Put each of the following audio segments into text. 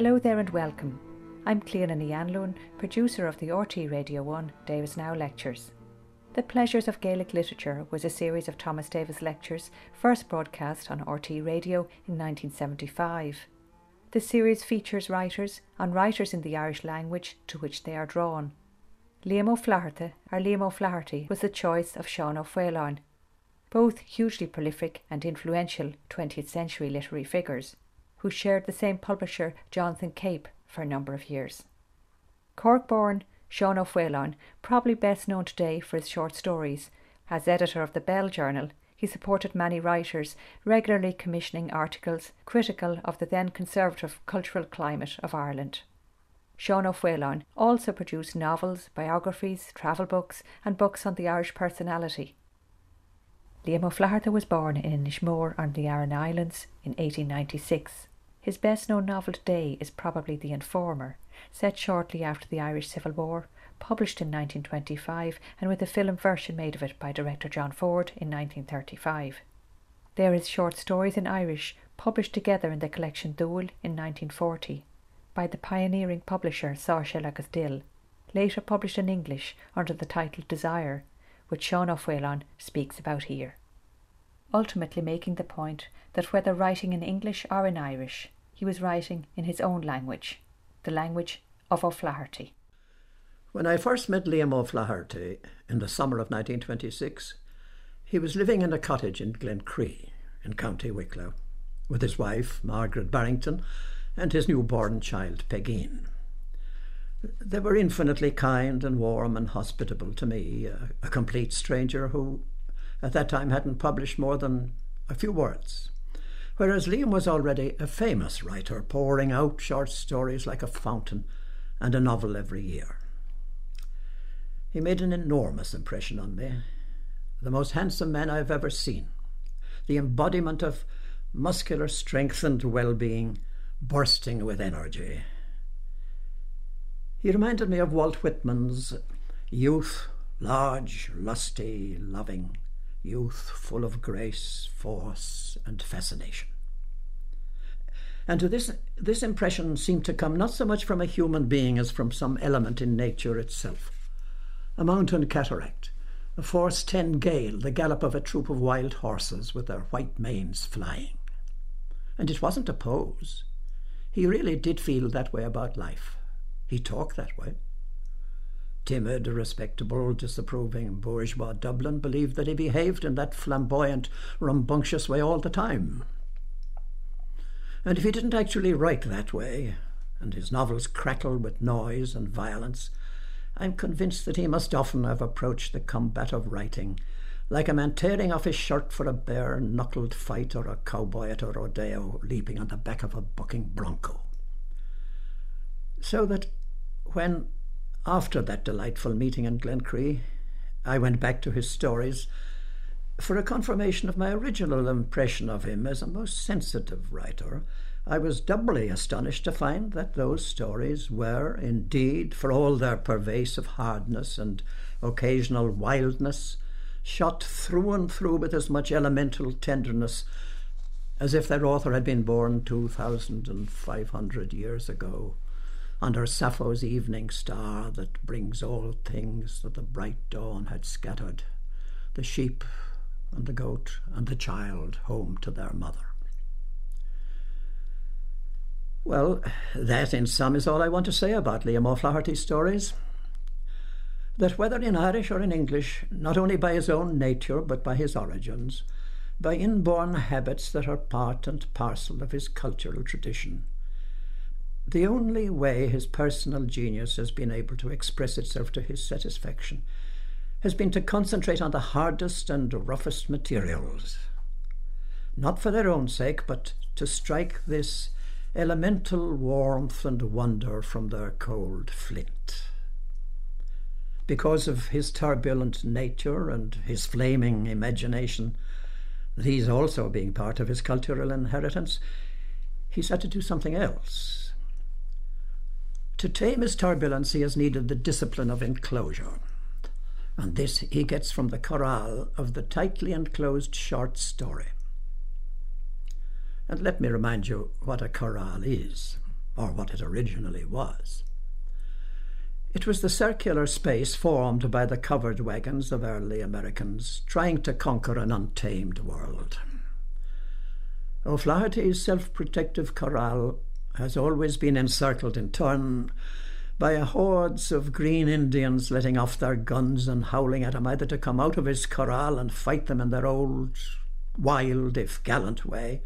Hello there and welcome. I'm Clíona Ní Anluain, producer of the RTÉ Radio 1 Davis Now Lectures. The Pleasures of Gaelic Literature was a series of Thomas Davis lectures first broadcast on RTÉ Radio in 1975. The series features writers on writers in the Irish language to which they are drawn. Liam O'Flaherty, or Liam Ó Flaithearta, was the choice of Sean O'Faolain, both hugely prolific and influential 20th century literary figures who shared the same publisher, Jonathan Cape, for a number of years. Cork born Sean O'Faolain, probably best known today for his short stories. As editor of the Bell Journal, he supported many writers, regularly commissioning articles critical of the then conservative cultural climate of Ireland. Sean O'Faolain also produced novels, biographies, travel books, and books on the Irish personality. Liam O'Flaherty was born in Inishmore on the Aran Islands in 1896. His best known novel today is probably The Informer, set shortly after the Irish Civil War, published in 1925 and with a film version made of it by director John Ford in 1935. There is short stories in Irish published together in the collection Dúil in 1940 by the pioneering publisher Sáirseal agus Dill, later published in English under the title Desire, which Sean O'Faolain speaks about here ultimately making the point that whether writing in English or in Irish, he was writing in his own language, the language of O'Flaherty. When I first met Liam O'Flaherty in the summer of 1926, he was living in a cottage in Glencree, in County Wicklow, with his wife, Margaret Barrington, and his newborn child, Pegeen. They were infinitely kind and warm and hospitable to me, a, a complete stranger who at that time hadn't published more than a few words. Whereas Liam was already a famous writer, pouring out short stories like a fountain and a novel every year. He made an enormous impression on me. The most handsome man I've ever seen. The embodiment of muscular strength and well being, bursting with energy. He reminded me of Walt Whitman's youth, large, lusty, loving, youth full of grace, force, and fascination. And to this, this impression seemed to come not so much from a human being as from some element in nature itself. A mountain cataract, a force ten gale, the gallop of a troop of wild horses with their white manes flying. And it wasn't a pose. He really did feel that way about life. He talked that way timid, respectable, disapproving bourgeois Dublin believed that he behaved in that flamboyant, rambunctious way all the time. And if he didn't actually write that way, and his novels crackle with noise and violence, I'm convinced that he must often have approached the combat of writing like a man tearing off his shirt for a bare knuckled fight or a cowboy at a rodeo leaping on the back of a bucking bronco. So that when after that delightful meeting in Glencree, I went back to his stories for a confirmation of my original impression of him as a most sensitive writer. I was doubly astonished to find that those stories were, indeed, for all their pervasive hardness and occasional wildness, shot through and through with as much elemental tenderness as if their author had been born 2,500 years ago under Sappho's evening star that brings all things that the bright dawn had scattered, the sheep and the goat and the child home to their mother. Well, that in sum is all I want to say about Liam O'Flaherty's stories. That whether in Irish or in English, not only by his own nature but by his origins, by inborn habits that are part and parcel of his cultural tradition, the only way his personal genius has been able to express itself to his satisfaction has been to concentrate on the hardest and roughest materials, not for their own sake, but to strike this elemental warmth and wonder from their cold flint. Because of his turbulent nature and his flaming imagination, these also being part of his cultural inheritance, he's had to do something else to tame his turbulence, he has needed the discipline of enclosure. And this he gets from the corral of the tightly enclosed short story. And let me remind you what a corral is. or what it originally was. It was the circular space formed by the covered wagons of early Americans trying to conquer an untamed world. O'Flaherty's self protective corral has always been encircled in turn by hordes of green Indians letting off their guns and howling at him either to come out of his corral and fight them in their old, wild, if gallant way,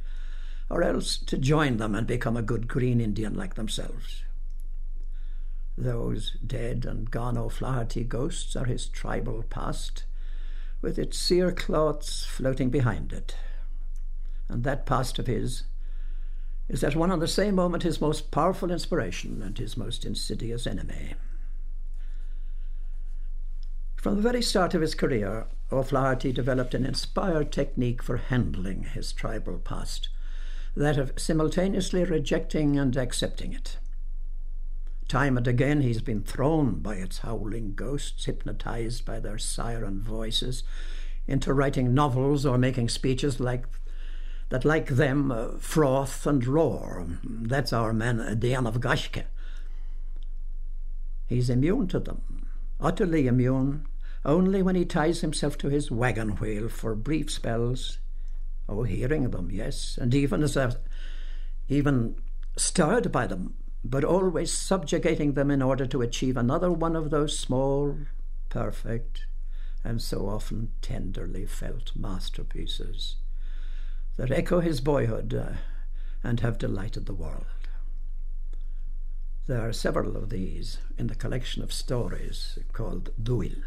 or else to join them and become a good green Indian like themselves. Those dead and gone O'Flaherty ghosts are his tribal past, with its cerecloths floating behind it. And that past of his is at one and the same moment his most powerful inspiration and his most insidious enemy. From the very start of his career, O'Flaherty developed an inspired technique for handling his tribal past, that of simultaneously rejecting and accepting it. Time and again he's been thrown by its howling ghosts, hypnotized by their siren voices, into writing novels or making speeches like that like them uh, froth and roar. That's our man uh, Dian of Gashke. He's immune to them, utterly immune, only when he ties himself to his wagon wheel for brief spells. Oh, hearing them, yes, and even as a, even stirred by them, but always subjugating them in order to achieve another one of those small, perfect, and so often tenderly felt masterpieces that echo his boyhood uh, and have delighted the world. There are several of these in the collection of stories called Duil.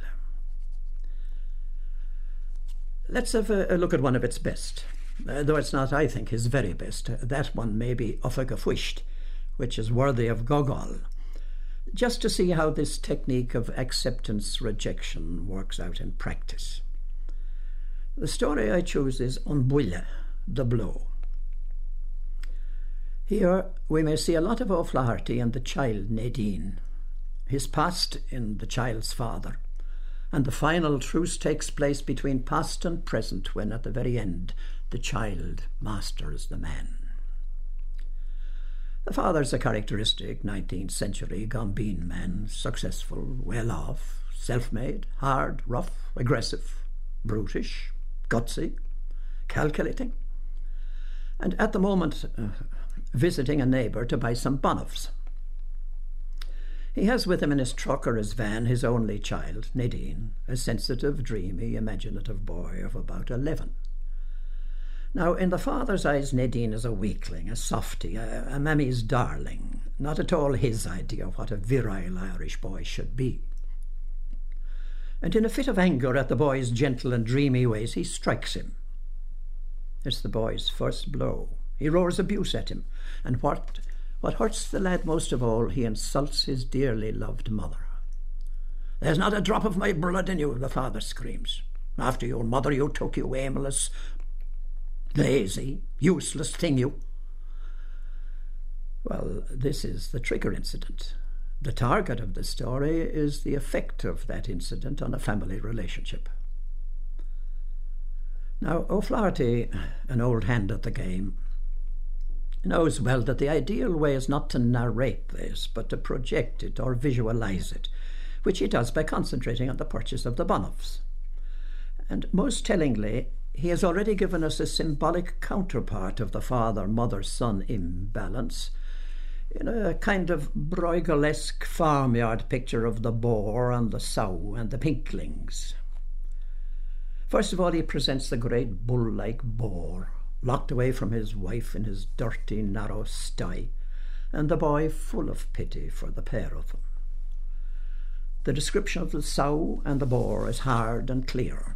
Let's have a, a, look at one of its best, uh, though it's not, I think, his very best. That one may be Offaga which is worthy of Gogol, just to see how this technique of acceptance rejection works out in practice. The story I choose is Buille, the blow. Here we may see a lot of O'Flaherty and the child Nadine, his past in the child's father, and the final truce takes place between past and present when at the very end the child masters the man. The father's a characteristic 19th century Gombeen man, successful, well off, self made, hard, rough, aggressive, brutish, gutsy, calculating and at the moment uh, visiting a neighbour to buy some bonhams. He has with him in his truck or his van his only child, Nadine, a sensitive, dreamy, imaginative boy of about eleven. Now, in the father's eyes, Nadine is a weakling, a softy, a, a mammy's darling, not at all his idea of what a virile Irish boy should be. And in a fit of anger at the boy's gentle and dreamy ways, he strikes him it's the boy's first blow. He roars abuse at him, and what, what hurts the lad most of all, he insults his dearly loved mother. There's not a drop of my blood in you, the father screams. After your mother you took, you aimless, lazy, useless thing, you. Well, this is the trigger incident. The target of the story is the effect of that incident on a family relationship. Now, O'Flaherty, an old hand at the game, knows well that the ideal way is not to narrate this, but to project it or visualize it, which he does by concentrating on the purchase of the bonhams. And most tellingly, he has already given us a symbolic counterpart of the father mother son imbalance in a kind of Brueghelesque farmyard picture of the boar and the sow and the pinklings. First of all, he presents the great bull like boar, locked away from his wife in his dirty, narrow sty, and the boy full of pity for the pair of them. The description of the sow and the boar is hard and clear,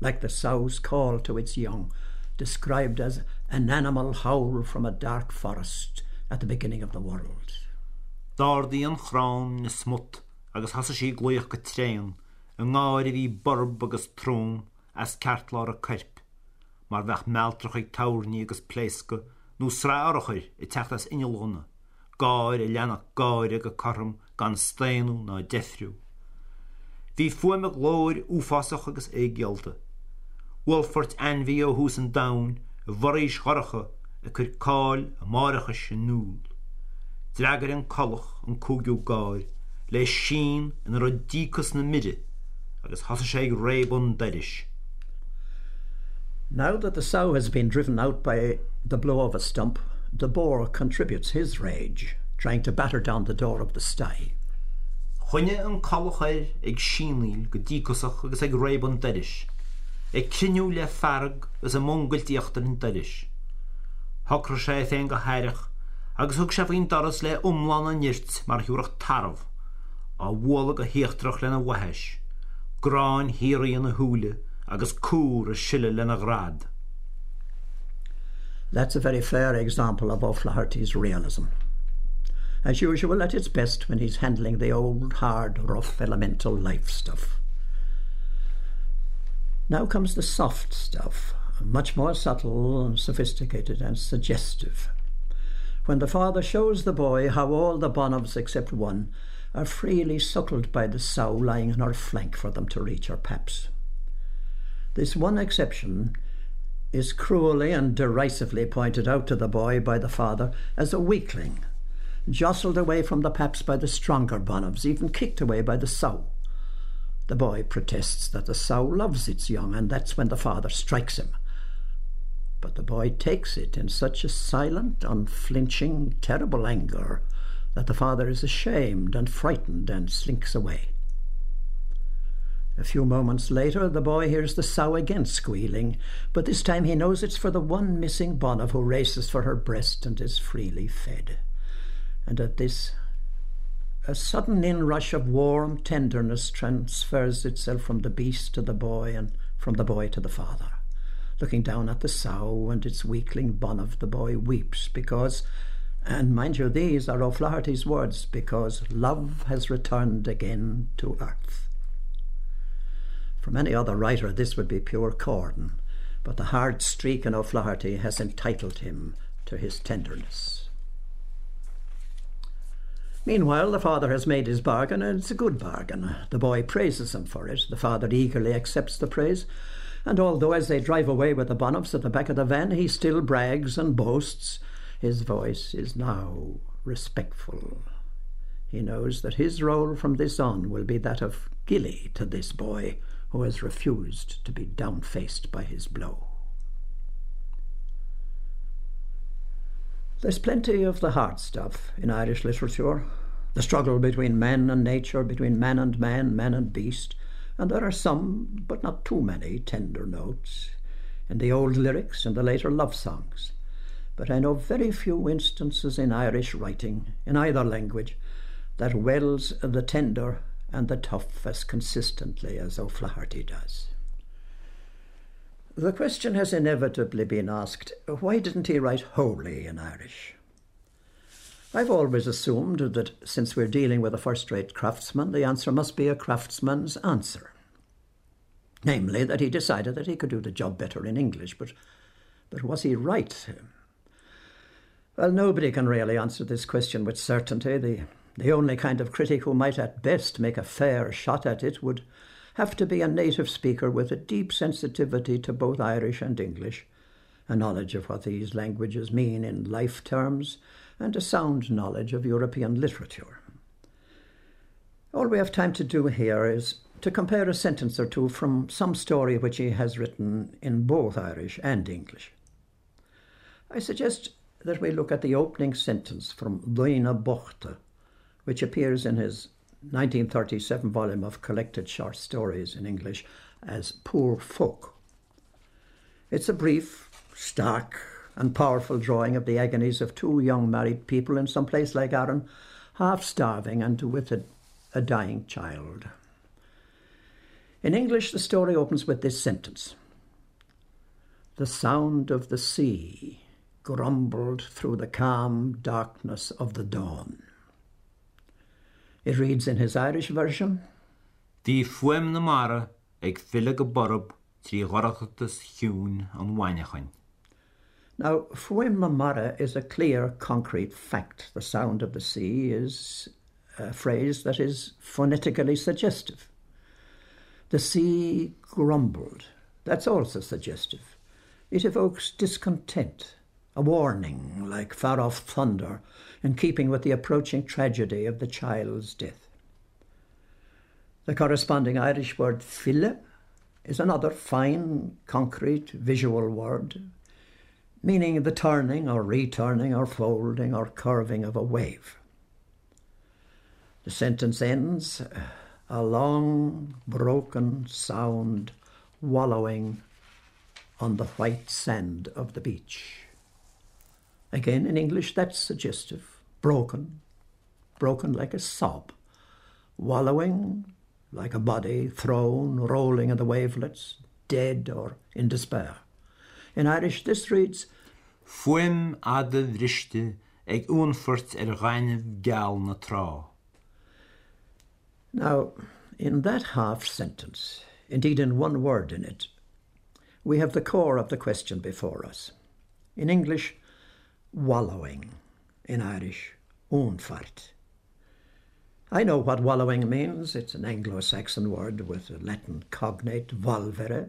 like the sow's call to its young, described as an animal howl from a dark forest at the beginning of the world. Dádaíon chrán na smut agus hasa sí gluoch go tréin, an gáir bhí borb agus as ceart lá a chuirp, mar bheith mealtrach ag tairní agus pléisce nó sráirichair i teachtas inelóna, gáir i leannach gáire go chom gan stéanú ná defriú. Bhí fuimeach lóir úfásach agus égealta. Wolfort anhí ó hús an dain a bharéis choracha a chur cáil a máiricha sin núl. Dreagar an choch an cúgiú gáir, le sin in ro dícas na mide, agus has sé rébun deiris. Now that the sow has been driven out by the blow of a stump, the boar contributes his rage, trying to batter down the door of the sty. Chine an chochair ag sinlíil go ddícosach agus ag rébun deiris. Ag cinú le ferg gus a mongultíochttar an deiris. Thra sé féin go heireach agus thug se bhíon doras le umláán a nirt mar hiúach tarmh á bhla go héochtrach lena waheis, an agus a lena rád. That's a very fair example of O'Flaherty's realism. As usual, at its best when he's handling the old, hard, rough, elemental life stuff. Now comes the soft stuff, much more subtle and sophisticated and suggestive. When the father shows the boy how all the bonhams except one are freely suckled by the sow lying on her flank for them to reach her paps. This one exception is cruelly and derisively pointed out to the boy by the father as a weakling, jostled away from the paps by the stronger bonhams, even kicked away by the sow. The boy protests that the sow loves its young, and that's when the father strikes him. But the boy takes it in such a silent, unflinching, terrible anger that the father is ashamed and frightened and slinks away. A few moments later, the boy hears the sow again squealing, but this time he knows it's for the one missing bonham who races for her breast and is freely fed. And at this, a sudden inrush of warm tenderness transfers itself from the beast to the boy and from the boy to the father. Looking down at the sow and its weakling bonham, the boy weeps because, and mind you, these are O'Flaherty's words, because love has returned again to earth. From any other writer, this would be pure Corden, but the hard streak in O'Flaherty has entitled him to his tenderness. Meanwhile, the father has made his bargain, and it's a good bargain. The boy praises him for it. The father eagerly accepts the praise, and although as they drive away with the bonhams at the back of the van, he still brags and boasts, his voice is now respectful. He knows that his role from this on will be that of gilly to this boy who has refused to be downfaced by his blow. There's plenty of the hard stuff in Irish literature the struggle between man and nature, between man and man, man and beast, and there are some, but not too many, tender notes in the old lyrics and the later love songs. But I know very few instances in Irish writing, in either language, that wells the tender and the tough as consistently as O'Flaherty does. The question has inevitably been asked why didn't he write wholly in Irish? I've always assumed that since we're dealing with a first rate craftsman, the answer must be a craftsman's answer. Namely, that he decided that he could do the job better in English, but, but was he right? Well, nobody can really answer this question with certainty. The, the only kind of critic who might at best make a fair shot at it would have to be a native speaker with a deep sensitivity to both Irish and English, a knowledge of what these languages mean in life terms, and a sound knowledge of European literature. All we have time to do here is to compare a sentence or two from some story which he has written in both Irish and English. I suggest that we look at the opening sentence from Luina Bochte, which appears in his 1937 volume of collected short stories in English as Poor Folk. It's a brief, stark, and powerful drawing of the agonies of two young married people in some place like Aran, half starving and with a, a dying child. In English, the story opens with this sentence The sound of the sea grumbled through the calm darkness of the dawn. It reads in his Irish version Dí fuim na mara ag fille go borb trí ghorachtas hiún an bhainechain. Now, Fuim na Mara is a clear, concrete fact. The sound of the sea is a phrase that is phonetically suggestive. The sea grumbled. That's also suggestive. It evokes discontent, a warning like far off thunder, in keeping with the approaching tragedy of the child's death. The corresponding Irish word fille is another fine, concrete, visual word, meaning the turning or returning or folding or curving of a wave. The sentence ends a long, broken sound wallowing on the white sand of the beach. Again, in English, that's suggestive. Broken, broken like a sob, wallowing like a body thrown, rolling in the wavelets, dead or in despair. In Irish, this reads Fuim ada bhriste ag únfurt ar er gaiineh geall na trá. Now, in that half sentence, indeed in one word in it, we have the core of the question before us. In English, wallowing. In Irish, únfart. I know what wallowing means. It's an Anglo Saxon word with a Latin cognate, volvere.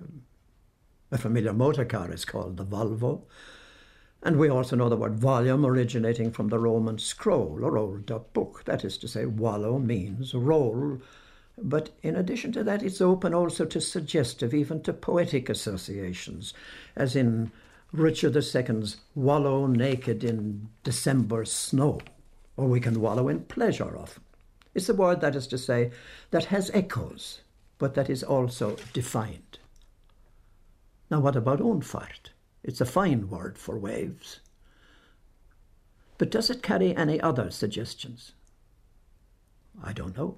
A familiar motor car is called the Volvo. And we also know the word volume originating from the Roman scroll or old book. That is to say, wallow means roll. But in addition to that, it's open also to suggestive, even to poetic associations, as in Richard II's wallow naked in December snow, or we can wallow in pleasure often. It's a word, that is to say, that has echoes, but that is also defined. Now, what about únfart? It's a fine word for waves. But does it carry any other suggestions? I don't know.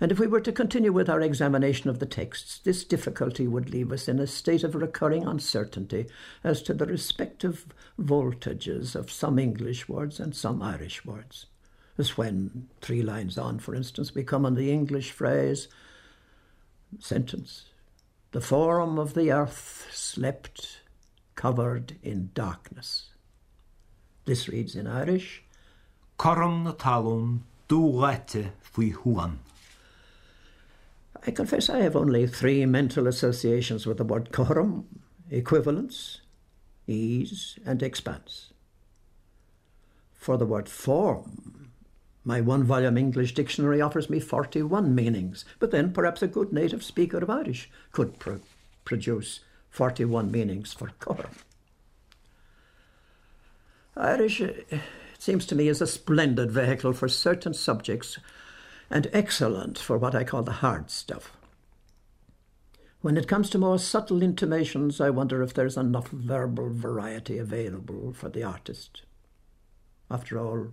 And if we were to continue with our examination of the texts, this difficulty would leave us in a state of recurring uncertainty as to the respective voltages of some English words and some Irish words. As when, three lines on, for instance, we come on the English phrase, sentence, the form of the earth slept covered in darkness. This reads in Irish, Corum na talún dúhaite faoi huan. I confess I have only three mental associations with the word corum equivalence, ease, and expanse. For the word form, my one volume English dictionary offers me 41 meanings, but then perhaps a good native speaker of Irish could pro- produce 41 meanings for corum. Irish, it seems to me, is a splendid vehicle for certain subjects and excellent for what I call the hard stuff. When it comes to more subtle intimations, I wonder if there's enough verbal variety available for the artist. After all,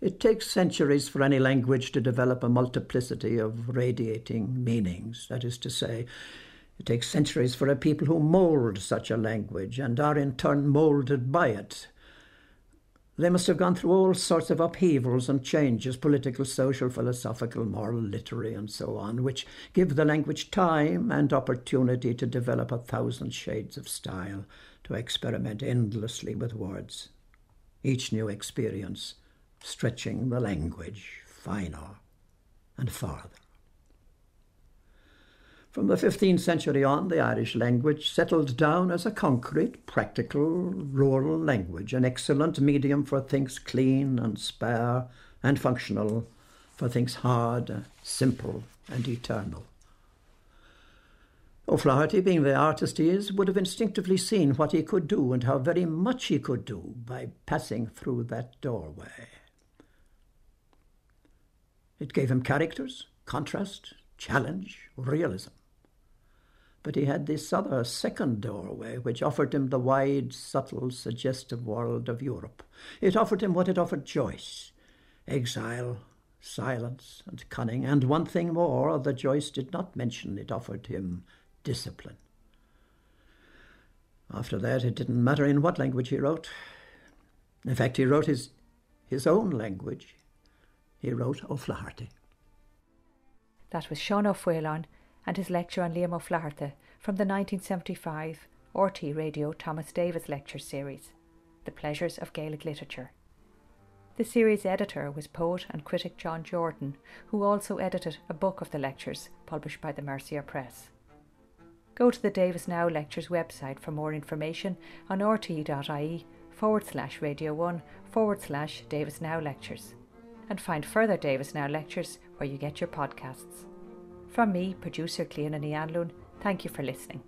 it takes centuries for any language to develop a multiplicity of radiating meanings. That is to say, it takes centuries for a people who mould such a language and are in turn moulded by it they must have gone through all sorts of upheavals and changes political, social, philosophical, moral, literary, and so on which give the language time and opportunity to develop a thousand shades of style, to experiment endlessly with words. Each new experience stretching the language finer and farther. From the 15th century on, the Irish language settled down as a concrete, practical, rural language, an excellent medium for things clean and spare and functional, for things hard, simple, and eternal. O'Flaherty, being the artist he is, would have instinctively seen what he could do and how very much he could do by passing through that doorway. It gave him characters, contrast, challenge, realism. But he had this other second doorway, which offered him the wide, subtle, suggestive world of Europe. It offered him what it offered Joyce exile, silence, and cunning, and one thing more that Joyce did not mention it offered him discipline. After that, it didn't matter in what language he wrote. In fact, he wrote his, his own language. He wrote O'Flaherty. That was Sean O'Faolain and his lecture on Liam O'Flaherty from the 1975 RTÉ Radio Thomas Davis Lecture Series, The Pleasures of Gaelic Literature. The series editor was poet and critic John Jordan, who also edited a book of the lectures published by the Mercier Press. Go to the Davis Now Lectures website for more information on rte.ie forward slash Radio 1 forward slash Davis Now Lectures. And find further Davis Now lectures where you get your podcasts. From me, producer Clíona Ní Anluain, thank you for listening.